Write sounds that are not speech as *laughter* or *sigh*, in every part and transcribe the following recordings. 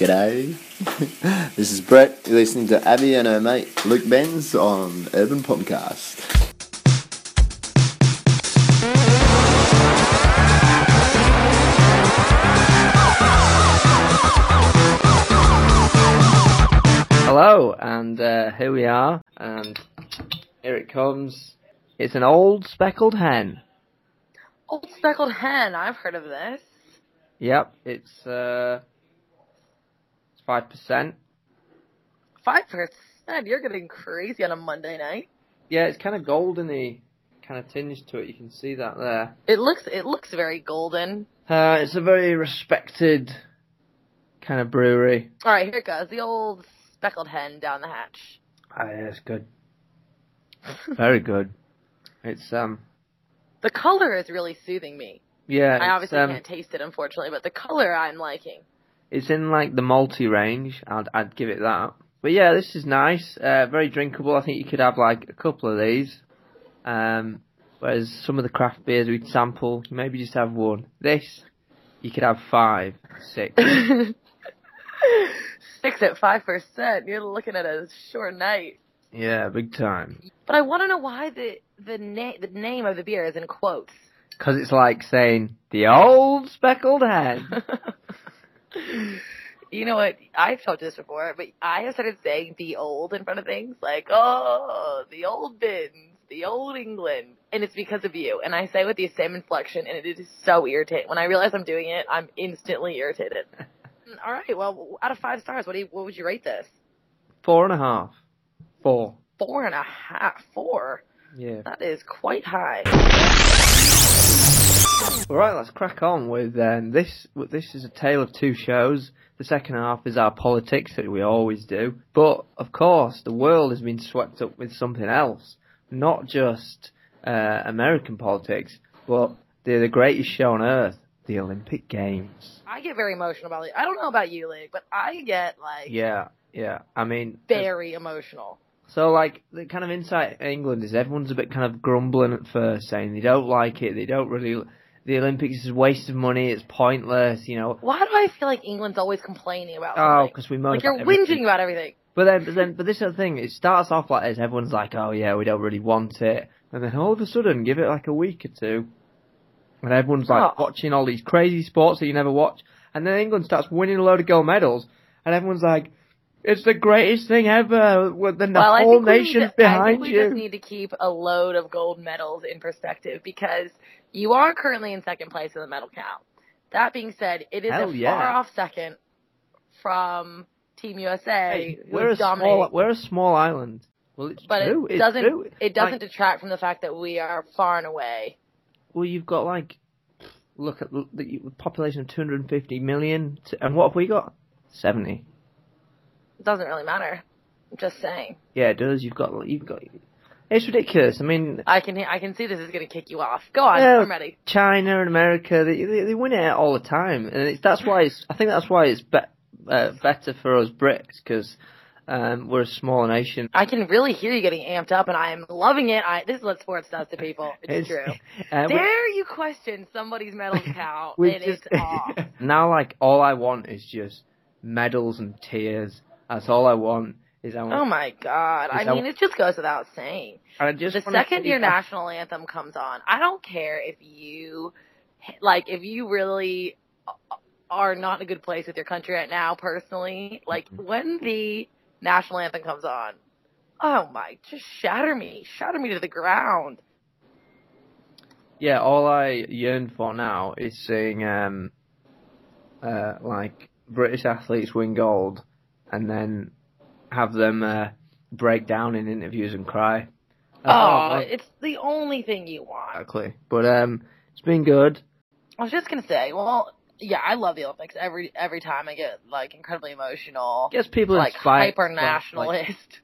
G'day. *laughs* this is Brett. You're listening to Abby and her mate Luke Benz on Urban Podcast. Hello, and uh, here we are, and here it comes. It's an old speckled hen. Old speckled hen. I've heard of this. Yep, it's uh, it's five percent. Five percent. You're getting crazy on a Monday night. Yeah, it's kind of goldeny, kind of tinge to it. You can see that there. It looks. It looks very golden. Uh, it's a very respected kind of brewery. All right, here it goes. The old speckled hen down the hatch. Ah, yeah, it's good. Very good. It's um, The color is really soothing me. yeah. I obviously um, can't taste it, unfortunately, but the color I'm liking. It's in like the multi range. I'd I'd give it that. But yeah, this is nice. Uh, very drinkable. I think you could have like a couple of these. Um, whereas some of the craft beers we'd sample, maybe just have one. This, you could have five, six. *laughs* Six at five percent. You're looking at a short night. yeah, big time. But I want to know why the the name the name of the beer is in quotes. Because it's like saying the old speckled hen. *laughs* you know what? I've told you this before, but I have started saying the old in front of things like, oh, the old bins, the old England. And it's because of you. And I say with the same inflection, and it is so irritating. When I realize I'm doing it, I'm instantly irritated. *laughs* All right, well, out of five stars, what do you, what would you rate this? Four and a half. Four. Four and a half. Four. Yeah. That is quite high. All right, let's crack on with um, this. This is a tale of two shows. The second half is our politics that we always do, but of course, the world has been swept up with something else. Not just uh, American politics, but they're the greatest show on earth, the Olympic Games. I get very emotional about it. I don't know about you, Lee, but I get like Yeah, yeah. I mean, very emotional. So like the kind of insight in England is everyone's a bit kind of grumbling at first, saying they don't like it, they don't really. The Olympics is a waste of money. It's pointless, you know. Why do I feel like England's always complaining about Oh, because we moan like you're everything. whinging about everything. But then, but then, but this is the thing. It starts off like this. Everyone's like, "Oh yeah, we don't really want it," and then all of a sudden, give it like a week or two, and everyone's like Oh. watching all these crazy sports that you never watch, and then England starts winning a load of gold medals, and everyone's like, "It's the greatest thing ever!" With the well, I whole think we need I behind think we you. just need to keep a load of gold medals in perspective because you are currently in second place in the medal count. That being said, it is Hell a yeah. far off second from Team USA. Hey, we're a small we're a small island. Well, it's but true. it it's doesn't true. it doesn't Like, detract from the fact that we are far and away. well, you've got like look at the the population of 250 million, to, and what have we got? 70. It doesn't really matter. I'm just saying. Yeah, it does. You've got you've got. It's ridiculous. I mean, I can I can see this is going to kick you off. Go on, Yeah. I'm ready. China and America, they they, they win it all the time, and it's, that's why it's. I think that's why it's be, uh, better for us Brits because um, we're a small nation. I can really hear you getting amped up, and I am loving it. I this is what sports does to people. It's, true. *laughs* Uh, Dare you question somebody's medal count? we and it's *laughs* off. now, like all I want is just medals and tears. That's all I want. Is want. Oh my god! I mean, it just goes without saying. I just The second your national anthem comes on, I don't care if you, like, if you really are not in a good place with your country right now, personally. Like, Mhm. when the national anthem comes on, oh my, just shatter me, shatter me to the ground. Yeah, all I yearn for now is seeing um, uh, like British athletes win gold, and then have them uh, break down in interviews and cry. I Oh, it's the only thing you want. exactly. But um, it's been good. I was just gonna say, well, yeah, I love the Olympics. Every every time I get like incredibly emotional, Gets people like inspired. hyper Like, nationalist.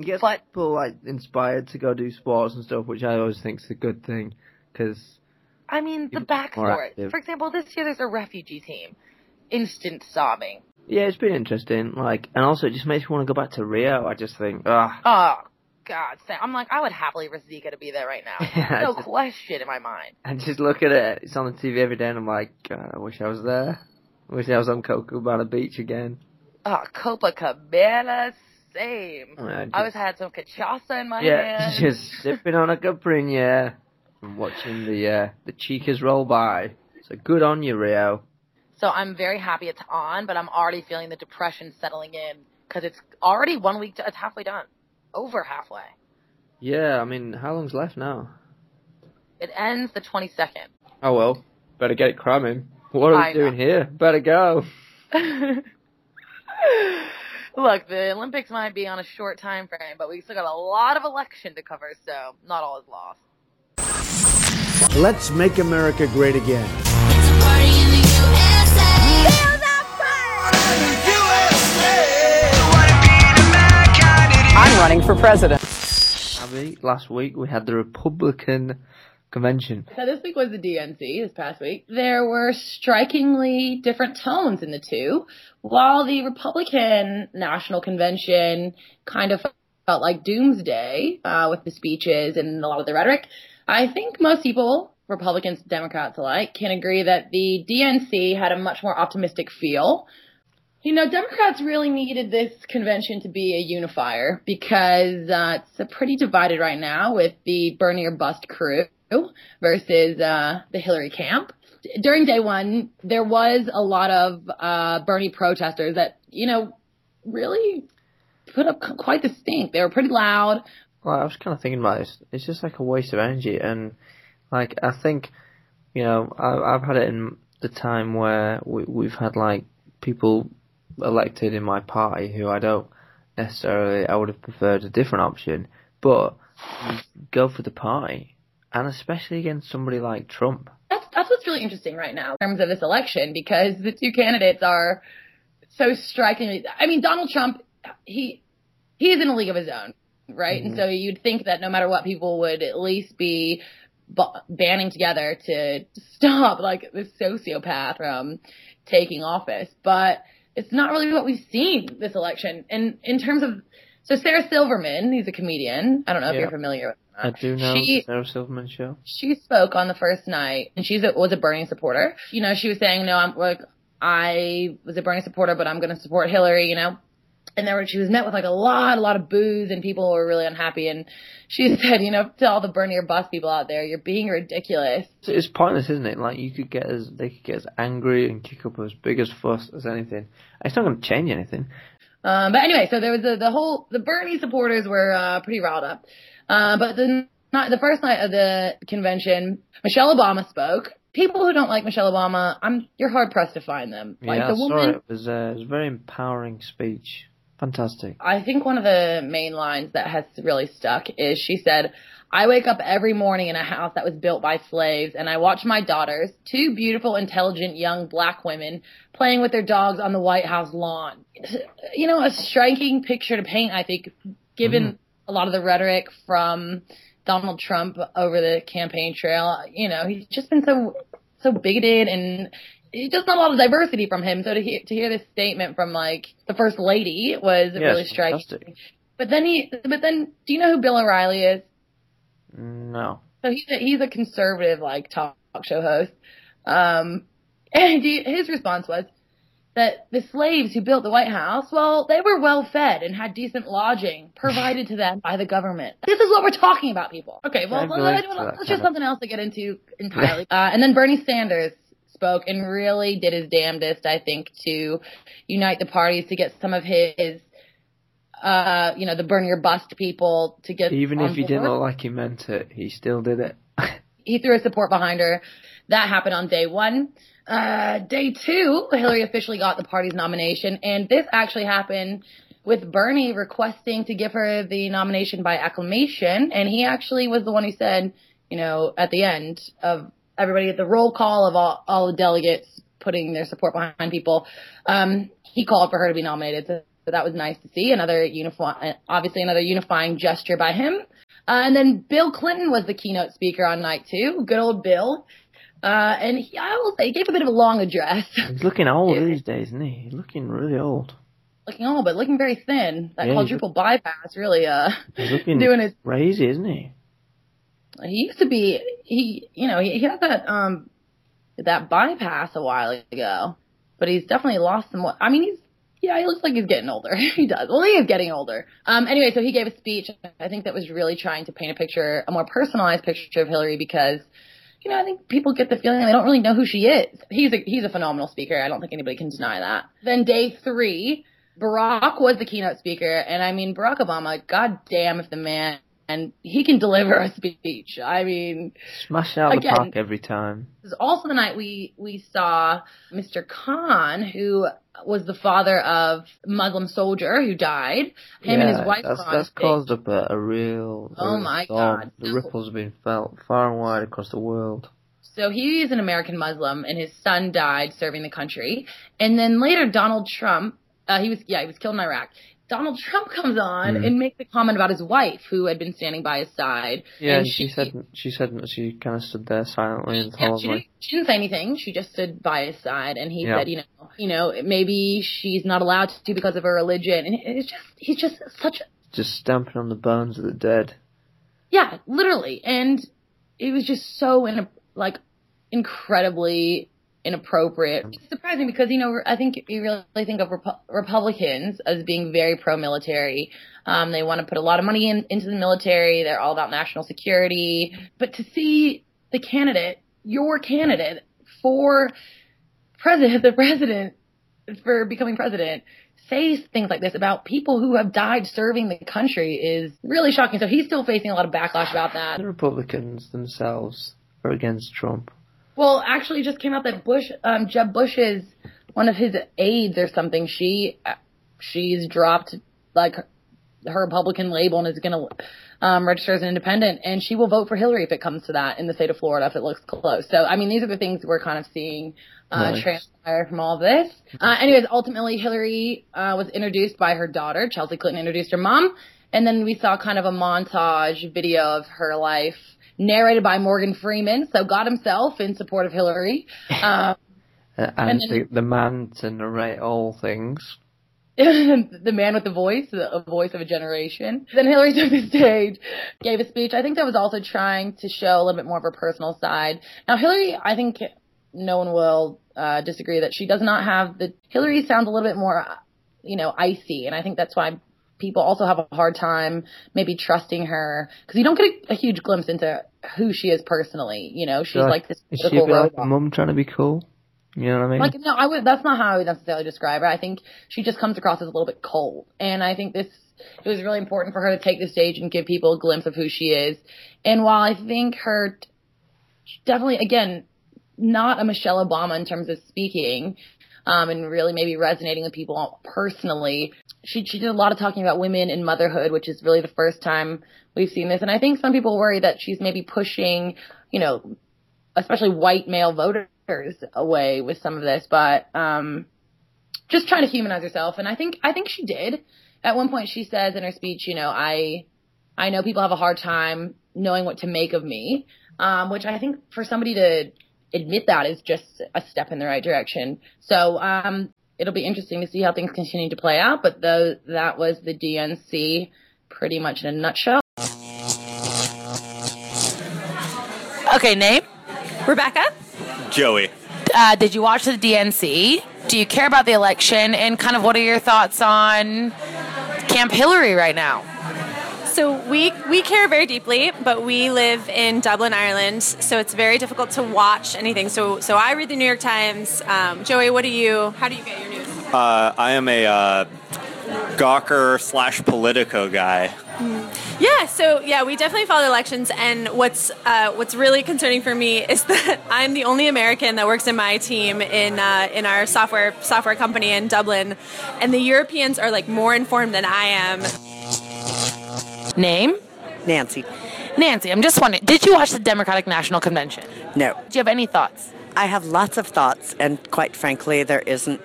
gets But- people like inspired to go do sports and stuff, which I always think is a good thing. Because I mean, the backstory. For example, this year there's a refugee team. Instant sobbing. Yeah, it's been interesting. Like, and also it just makes me want to go back to Rio. I just think, ah, Oh God, Sam. I'm like, I would happily risk Zika to be there right now. *laughs* Yeah, no just- question in my mind. I just look at it. It's on the TV every day, and I'm like, God, I wish I was there. Wish I was on Copacabana Beach again. Oh, Copacabana, same. Yeah, I was had some cachaça in my yeah, hand. *laughs* just sipping on a Caipirinha and watching the uh, the chicas roll by. So good on you, Rio. So I'm very happy it's on, but I'm already feeling the depression settling in because it's already one week. To, it's halfway done, over halfway. Yeah, I mean, how long's left now? It ends the 22nd. Oh well, better get it cramming. What are we I know. doing here? Better go. *laughs* Look, the Olympics might be on a short time frame, but we still got a lot of election to cover, so not all is lost. Let's make America great again. It's a party in the USA. Feel that I'm running for president. Abby, last week we had the Republican convention. So this week was the DNC, this past week. There were strikingly different tones in the two. While the Republican National Convention kind of felt like doomsday uh, with the speeches and a lot of the rhetoric, I think most people, Republicans, Democrats alike, can agree that the DNC had a much more optimistic feel. You know, Democrats really needed this convention to be a unifier because uh, it's pretty divided right now with the Bernie or Bust crew versus uh, the Hillary camp. During day one, there was a lot of uh, Bernie protesters that, you know, really put up quite the stink. They were pretty loud. Well, I was kind of thinking about this. It's just like a waste of energy, and like I think, you know, I, I've had it in the time where we, we've had like people elected in my party who I don't necessarily. I would have preferred a different option, but go for the party, and especially against somebody like Trump. That's that's what's really interesting right now in terms of this election because the two candidates are so strikingly. I mean, Donald Trump, he he is in a league of his own, right? And mm-hmm. so you'd think that no matter what, people would at least be ba- banding together to stop like this sociopath from taking office, but it's not really what we've seen this election. And in terms of so Sarah Silverman, he's a comedian. I don't know if you're familiar with. I do know She- Sarah Silverman show. she spoke on the first night and she's a, was a Bernie supporter. You know, she was saying, no, I'm like, I was a Bernie supporter, but I'm going to support Hillary, you know. And there she was met with like a lot, a lot of boos and people were really unhappy. And she *laughs* said, you know, to all the Bernie or bust people out there, you're being ridiculous. It's, pointless, isn't it? Like you could get as they could get as angry and kick up as big as fuss as anything. It's not going to change anything. Um, but anyway, so there was the, the whole, the Bernie supporters were, uh, pretty riled up. Uh, but the, not, the first night of the convention, Michelle Obama spoke. People who don't like Michelle Obama, I'm, you're hard pressed to find them. Like yeah, the woman, it. It was, uh, it was a very empowering speech. Fantastic. I think one of the main lines that has really stuck is she said, I wake up every morning in a house that was built by slaves and I watch my daughters, two beautiful, intelligent young black women, playing with their dogs on the White House lawn. You know, a striking picture to paint, I think, given mm-hmm. a lot of the rhetoric from Donald Trump over the campaign trail. You know, he's just been so, so bigoted and it's just not a lot of diversity from him. So to hear, to hear this statement from like the first lady was Yeah, really striking. fantastic. But then he, but then, do you know who Bill O'Reilly is? No. So he's a, he's a conservative like talk show host. Um, *laughs* and he, his response was that the slaves who built the White House, well, they were well fed and had decent lodging *laughs* provided to them by the government. This is what we're talking about, people. Okay, well, let's, let's just something else to get into *laughs* entirely. uh, and then Bernie Sanders spoke and really did his damnedest, I think, to unite the parties to get some of his, uh, you know, the Bernie or bust people to get Even if he didn't look like he meant it, he still did it. *laughs* he threw his support behind her. That happened on day one. Uh, day two, Hillary officially got the party's nomination, and this actually happened with Bernie requesting to give her the nomination by acclamation, and he actually was the one who said, you know, at the end of everybody at the roll call of all, all the delegates putting their support behind people, um, he called for her to be nominated. So, so that was nice to see. Another unifying, obviously another unifying gesture by him. Uh, and then Bill Clinton was the keynote speaker on night two. Good old Bill. Uh, and he, I will say, he gave a bit of a long address. *laughs* He's looking old Yeah. these days, isn't he? He's looking really old. looking old, but looking very thin. That Yeah, quadruple bypass really, uh, *laughs* doing his, crazy, isn't he? He used to be, he, you know, he, he had that, um, that bypass a while ago. But he's definitely lost some. I mean, he's yeah, he looks like he's getting older. *laughs* he does. Well, he is getting older. Um, anyway, so he gave a speech. I think that was really trying to paint a picture, a more personalized picture of Hillary because, you know, I think people get the feeling they don't really know who she is. He's a, he's a phenomenal speaker. I don't think anybody can deny that. Then day three, Barack was the keynote speaker. And I mean, Barack Obama, god damn if the man, and he can deliver a speech. I mean, Smash out Again. the park every time. this is also the night we we saw Mr. Khan, who was the father of Muslim soldier who died. Him and his wife That's, that's caused up a, a real. Oh real my storm. God. The So- ripples have been felt far and wide across the world. So he is an American Muslim, and his son died serving the country. And then later, Donald Trump, uh, he was yeah, he was killed in Iraq. Donald Trump comes on Mhm. and makes a comment about his wife, who had been standing by his side. Yeah, and and she said she said she kind of stood there silently and Yeah, told she, didn't, she didn't say anything. She just stood by his side, and he Yeah. said, you know, you know, maybe she's not allowed to do because of her religion, and it's just he's just such a just stamping on the bones of the dead. yeah, literally, and it was just so in like incredibly inappropriate. It's surprising because you know I think you really think of Repu- Republicans as being very pro-military. Um, they want to put a lot of money in, into the military. They're all about national security. But to see the candidate, your candidate for president, *laughs* the president for becoming president, say things like this about people who have died serving the country is really shocking. So he's still facing a lot of backlash about that. The Republicans themselves are against Trump. Well, actually, it just came out that Bush, um, Jeb Bush's one of his aides or something. She she's dropped like her Republican label and is going to um, register as an independent, and she will vote for Hillary if it comes to that in the state of Florida if it looks close. So, I mean, these are the things we're kind of seeing uh, Nice. transpire from all this. Uh, anyways, ultimately, Hillary uh, was introduced by her daughter. Chelsea Clinton introduced her mom, and then we saw kind of a montage video of her life narrated by Morgan Freeman, so God himself in support of Hillary. *laughs* Um, Uh, and then- the, the man to narrate all things. *laughs* the man with the voice, the a voice of a generation. Then Hillary took the stage, gave a speech. I think that was also trying to show a little bit more of her personal side. Now, Hillary, I think no one will uh, disagree that she does not have the. Hillary sounds a little bit more, uh, you know, icy, and I think that's why people also have a hard time maybe trusting her because you don't get a, a huge glimpse into who she is personally. You know, she's Like, like this Is she a bit like mum trying to be cool? You know what I mean? Like no, I would. That's not how I would necessarily describe her. I think she just comes across as a little bit cold, and I think this it was really important for her to take the stage and give people a glimpse of who she is. And while I think her definitely again not a Michelle Obama in terms of speaking, um, and really maybe resonating with people personally. She she did a lot of talking about women and motherhood, which is really the first time we've seen this. And I think some people worry that she's maybe pushing, you know, especially white male voters away with some of this, but um, just trying to humanize herself. And I think I think she did. At one point, she says in her speech, you know, I I know people have a hard time knowing what to make of me, um, which I think for somebody to admit that is just a step in the right direction. So um, it'll be interesting to see how things continue to play out. But the, that was the DNC pretty much in a nutshell. Okay, name? Rebecca? Joey. Uh, did you watch the DNC? Do you care about the election? And kind of what are your thoughts on Camp Hillary right now? So we we care very deeply, but we live in Dublin, Ireland, so it's very difficult to watch anything. So so I read the New York Times. Um, Joey, what do you? How do you get your news? Uh, I am a uh, Gawker slash Politico guy. Yeah, so yeah, we definitely follow elections, and what's uh, what's really concerning for me is *laughs* that I'm the only American that works in my team in uh, in our software software company in Dublin, and the Europeans are like more informed than I am. Name? Nancy. Nancy, I'm just wondering, did you watch the Democratic National Convention? No. Do you have any thoughts? I have lots of thoughts, and quite frankly, there isn't.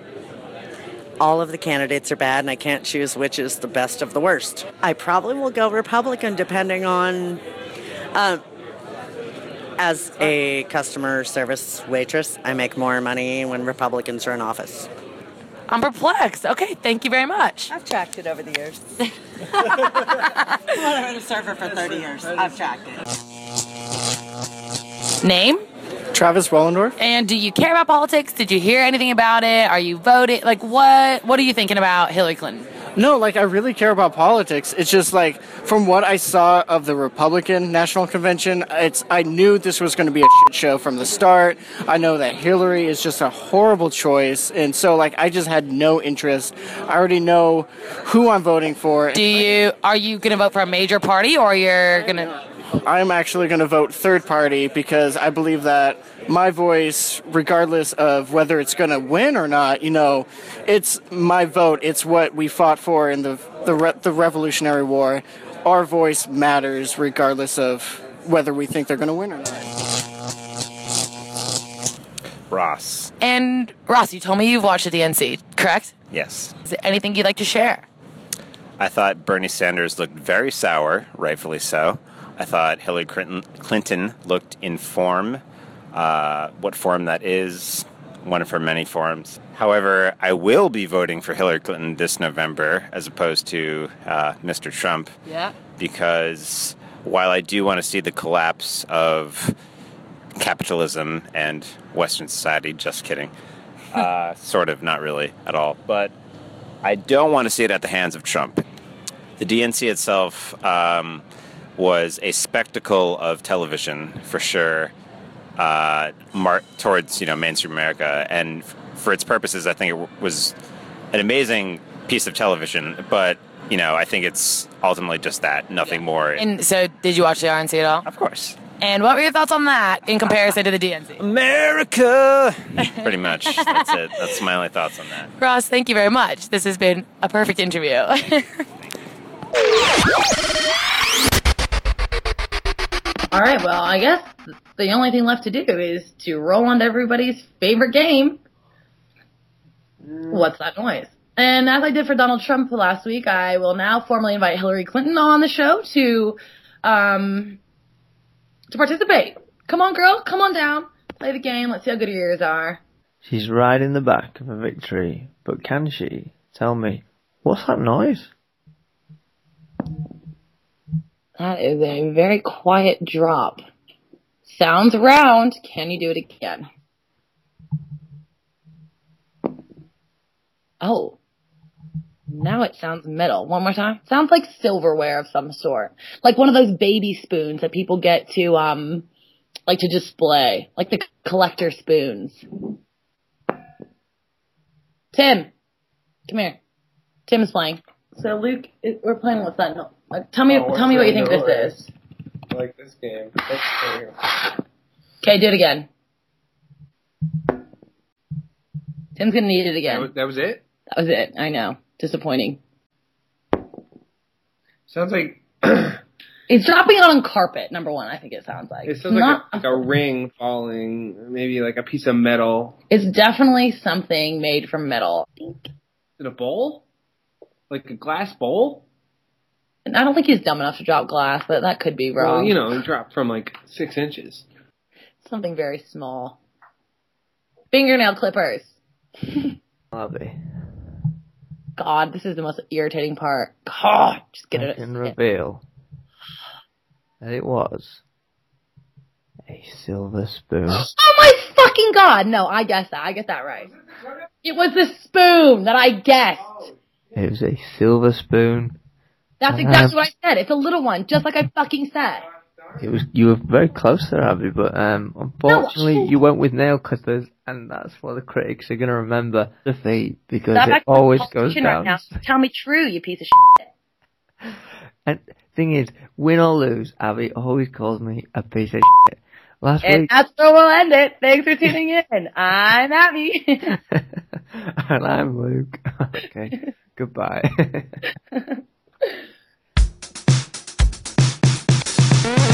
All of the candidates are bad, and I can't choose which is the best of the worst. I probably will go Republican depending on. Uh, as a customer service waitress, I make more money when Republicans are in office. I'm perplexed. Okay, thank you very much. I've tracked it over the years. *laughs* I've been a server for 30 years. I've tracked it. Name? Travis Wellendorf. And do you care about politics? Did you hear anything about it? Are you voting? Like, what? What are you thinking about Hillary Clinton? No, like I really care about politics. It's just like from what I saw of the Republican National Convention, it's I knew this was going to be a shit show from the start. I know that Hillary is just a horrible choice, and so like I just had no interest. I already know who I'm voting for. Do you? Are you going to vote for a major party, or you're going to? I'm actually going to vote third party because I believe that my voice, regardless of whether it's going to win or not, you know, it's my vote. It's what we fought for in the the, re- the Revolutionary War. Our voice matters regardless of whether we think they're going to win or not. Ross. And Ross, you told me you've watched the DNC, correct? Yes. Is there anything you'd like to share? I thought Bernie Sanders looked very sour, rightfully so. I thought Hillary Clinton, looked in form. Uh, what form that is, one of her many forms. However, I will be voting for Hillary Clinton this November as opposed to uh, Mr. Trump Yeah. because while I do want to see the collapse of capitalism and Western society, just kidding. *laughs* Uh, sort of, not really at all. But I don't want to see it at the hands of Trump. The DNC itself um, was a spectacle of television for sure, uh, mar- towards you know mainstream America, and f- for its purposes, I think it w- was an amazing piece of television. But you know, I think it's ultimately just that, nothing more. And so, did you watch the RNC at all? Of course. And what were your thoughts on that in comparison to the DNC? America! *laughs* Pretty much. That's it. That's my only thoughts on that. Ross, thank you very much. This has been a perfect interview. *laughs* All right, well, I guess the only thing left to do is to roll on to everybody's favorite game. What's that noise? And as I did for Donald Trump last week, I will now formally invite Hillary Clinton on the show to um to participate. Come on, girl, come on down, play the game. Let's see how good your ears are. She's in the back of a victory, but can she? Tell me, what's that noise? That is a very quiet drop. Sounds round. Can you do it again? Oh. Now it sounds metal. One more time. Sounds like silverware of some sort. Like one of those baby spoons that people get to, um, like to display. Like the collector spoons. Tim. Come here. Tim is playing. So Luke, we're playing with that? No, uh, tell me, Oh, tell me what you think this noise? is. I like this game. Let's go here. Okay, do it again. Tim's gonna need it That again. was, that was it? That was it. I know. Disappointing. Sounds like *clears throat* It's dropping it on carpet. Number one, I think it sounds like. it sounds like Not- a, like a ring falling, maybe like a piece of metal. It's definitely something made from metal. Is it a bowl? Like a glass bowl? And I don't think he's dumb enough to drop glass, but that could be wrong. Well, you know, it dropped from like six inches. something very small. Fingernail clippers. *laughs* Abby, God, this is the most irritating part. God, just get I it. can reveal that it was a silver spoon. *gasps* Oh my fucking god! No, I guessed that. I get that right. It was the spoon that I guessed. It was a silver spoon. That's exactly what I said. It's a little one, just like I fucking said. It was you were very close there, Abby, but um, unfortunately you went with nail cutters, and that's what the critics are going to remember defeat because Stop it acting like a always goes politician right down. now. Tell me true, you piece of shit. *laughs* And thing is, win or lose, Abby always calls me a piece of shit. Last And week, that's where we'll end it. Thanks for tuning in. I'm Abby. *laughs* and I'm Luke. *laughs* okay, goodbye. Mm-hmm. *laughs*